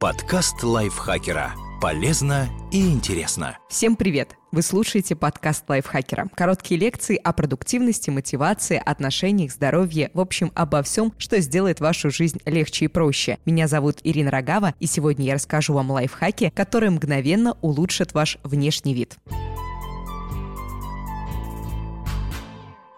Подкаст лайфхакера. Полезно и интересно. Всем привет! Вы слушаете подкаст лайфхакера. Короткие лекции о продуктивности, мотивации, отношениях, здоровье, в общем, обо всем, что сделает вашу жизнь легче и проще. Меня зовут Ирина Рогава, и сегодня я расскажу вам лайфхаки, которые мгновенно улучшат ваш внешний вид.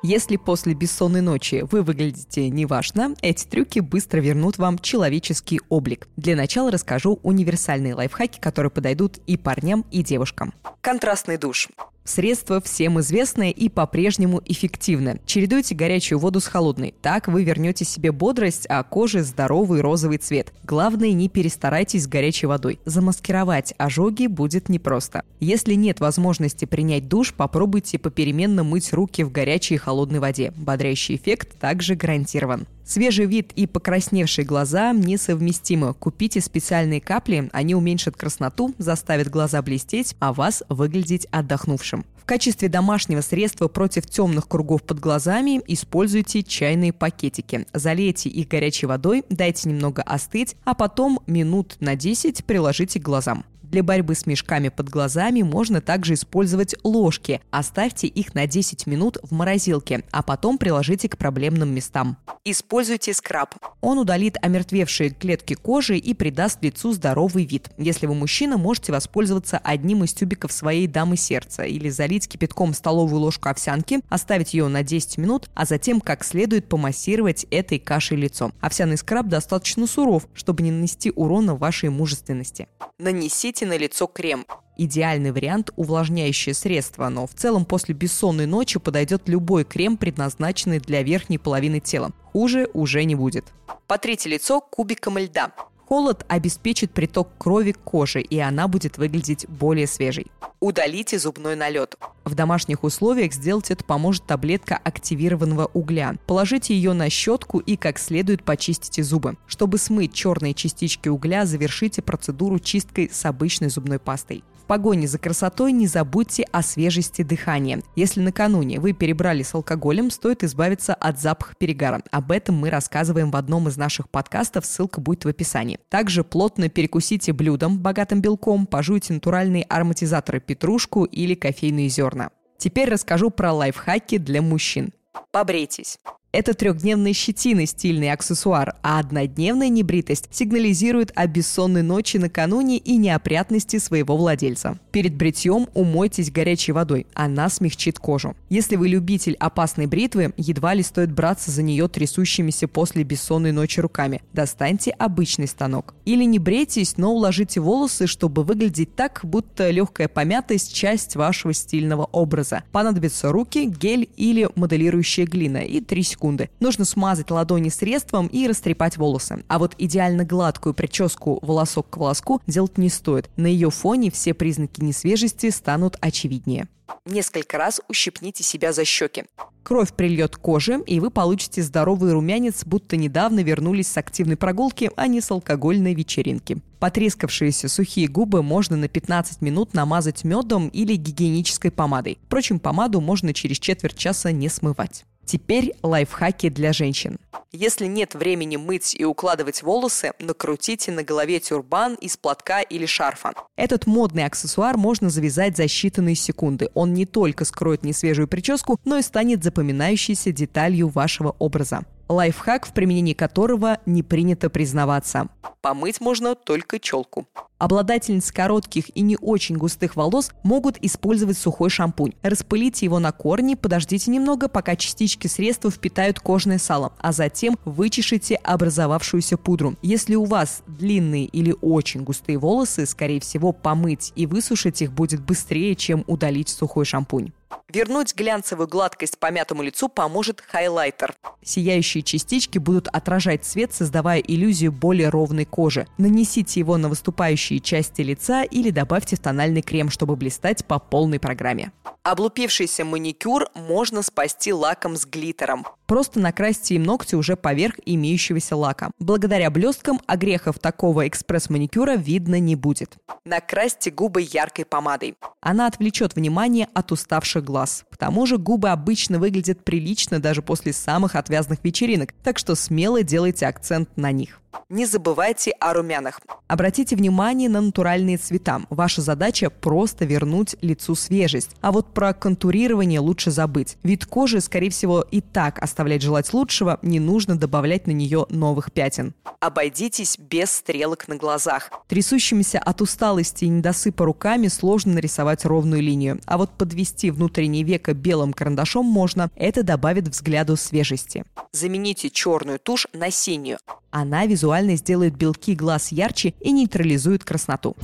Если после бессонной ночи вы выглядите неважно, эти трюки быстро вернут вам человеческий облик. Для начала расскажу универсальные лайфхаки, которые подойдут и парням, и девушкам. Контрастный душ. Средство всем известное и по-прежнему эффективное. Чередуйте горячую воду с холодной. Так вы вернете себе бодрость, а коже здоровый розовый цвет. Главное, не перестарайтесь с горячей водой. Замаскировать ожоги будет непросто. Если нет возможности принять душ, попробуйте попеременно мыть руки в горячей и холодной воде. Бодрящий эффект также гарантирован. Свежий вид и покрасневшие глаза несовместимы. Купите специальные капли, они уменьшат красноту, заставят глаза блестеть, а вас выглядеть отдохнувшим. В качестве домашнего средства против темных кругов под глазами используйте чайные пакетики. Залейте их горячей водой, дайте немного остыть, а потом минут на 10 приложите к глазам. Для борьбы с мешками под глазами можно также использовать ложки. Оставьте их на 10 минут в морозилке, а потом приложите к проблемным местам. Используйте скраб. Он удалит омертвевшие клетки кожи и придаст лицу здоровый вид. Если вы мужчина, можете воспользоваться одним из тюбиков своей дамы сердца или залить кипятком столовую ложку овсянки, оставить ее на 10 минут, а затем как следует помассировать этой кашей лицо. Овсяный скраб достаточно суров, чтобы не нанести урона вашей мужественности. Нанесите наносите на лицо крем. Идеальный вариант – увлажняющее средство, но в целом после бессонной ночи подойдет любой крем, предназначенный для верхней половины тела. Хуже уже не будет. Потрите лицо кубиком льда. Холод обеспечит приток крови к коже, и она будет выглядеть более свежей. Удалите зубной налет. В домашних условиях сделать это поможет таблетка активированного угля. Положите ее на щетку и как следует почистите зубы. Чтобы смыть черные частички угля, завершите процедуру чисткой с обычной зубной пастой. В погоне за красотой не забудьте о свежести дыхания. Если накануне вы перебрали с алкоголем, стоит избавиться от запаха перегара. Об этом мы рассказываем в одном из наших подкастов, ссылка будет в описании. Также плотно перекусите блюдом, богатым белком, пожуйте натуральные ароматизаторы петрушку или кофейные зерна. Теперь расскажу про лайфхаки для мужчин. Побрейтесь. Это трехдневная щетина – стильный аксессуар, а однодневная небритость сигнализирует о бессонной ночи накануне и неопрятности своего владельца. Перед бритьем умойтесь горячей водой, она смягчит кожу. Если вы любитель опасной бритвы, едва ли стоит браться за нее трясущимися после бессонной ночи руками. Достаньте обычный станок. Или не брейтесь, но уложите волосы, чтобы выглядеть так, будто легкая помятость – часть вашего стильного образа. Понадобятся руки, гель или моделирующая глина и 3 секунды секунды. Нужно смазать ладони средством и растрепать волосы. А вот идеально гладкую прическу волосок к волоску делать не стоит. На ее фоне все признаки несвежести станут очевиднее. Несколько раз ущипните себя за щеки. Кровь прильет к коже, и вы получите здоровый румянец, будто недавно вернулись с активной прогулки, а не с алкогольной вечеринки. Потрескавшиеся сухие губы можно на 15 минут намазать медом или гигиенической помадой. Впрочем, помаду можно через четверть часа не смывать. Теперь лайфхаки для женщин. Если нет времени мыть и укладывать волосы, накрутите на голове тюрбан из платка или шарфа. Этот модный аксессуар можно завязать за считанные секунды. Он не только скроет несвежую прическу, но и станет запоминающейся деталью вашего образа лайфхак, в применении которого не принято признаваться. Помыть можно только челку. Обладательницы коротких и не очень густых волос могут использовать сухой шампунь. Распылите его на корни, подождите немного, пока частички средства впитают кожное сало, а затем вычешите образовавшуюся пудру. Если у вас длинные или очень густые волосы, скорее всего, помыть и высушить их будет быстрее, чем удалить сухой шампунь. Вернуть глянцевую гладкость помятому лицу поможет хайлайтер. Сияющие частички будут отражать свет, создавая иллюзию более ровной кожи. Нанесите его на выступающие части лица или добавьте тональный крем, чтобы блистать по полной программе. Облупившийся маникюр можно спасти лаком с глиттером. Просто накрасьте им ногти уже поверх имеющегося лака. Благодаря блесткам огрехов такого экспресс-маникюра видно не будет. Накрасьте губы яркой помадой. Она отвлечет внимание от уставших глаз. К тому же губы обычно выглядят прилично даже после самых отвязных вечеринок, так что смело делайте акцент на них. Не забывайте о румянах. Обратите внимание на натуральные цвета. Ваша задача просто вернуть лицу свежесть. А вот про контурирование лучше забыть. Вид кожи, скорее всего, и так оставлять желать лучшего, не нужно добавлять на нее новых пятен. Обойдитесь без стрелок на глазах. Трясущимися от усталости и недосыпа руками сложно нарисовать ровную линию. А вот подвести внутреннее веко белым карандашом можно. Это добавит взгляду свежести. Замените черную тушь на синюю. Она визуально сделает белки глаз ярче и нейтрализует красноту.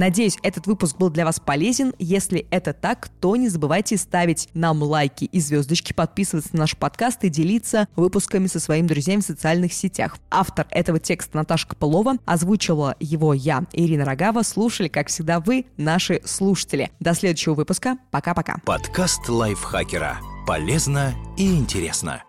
Надеюсь, этот выпуск был для вас полезен. Если это так, то не забывайте ставить нам лайки и звездочки, подписываться на наш подкаст и делиться выпусками со своими друзьями в социальных сетях. Автор этого текста Наташа Копылова, озвучила его я, Ирина Рогава. Слушали, как всегда, вы, наши слушатели. До следующего выпуска. Пока-пока. Подкаст лайфхакера. Полезно и интересно.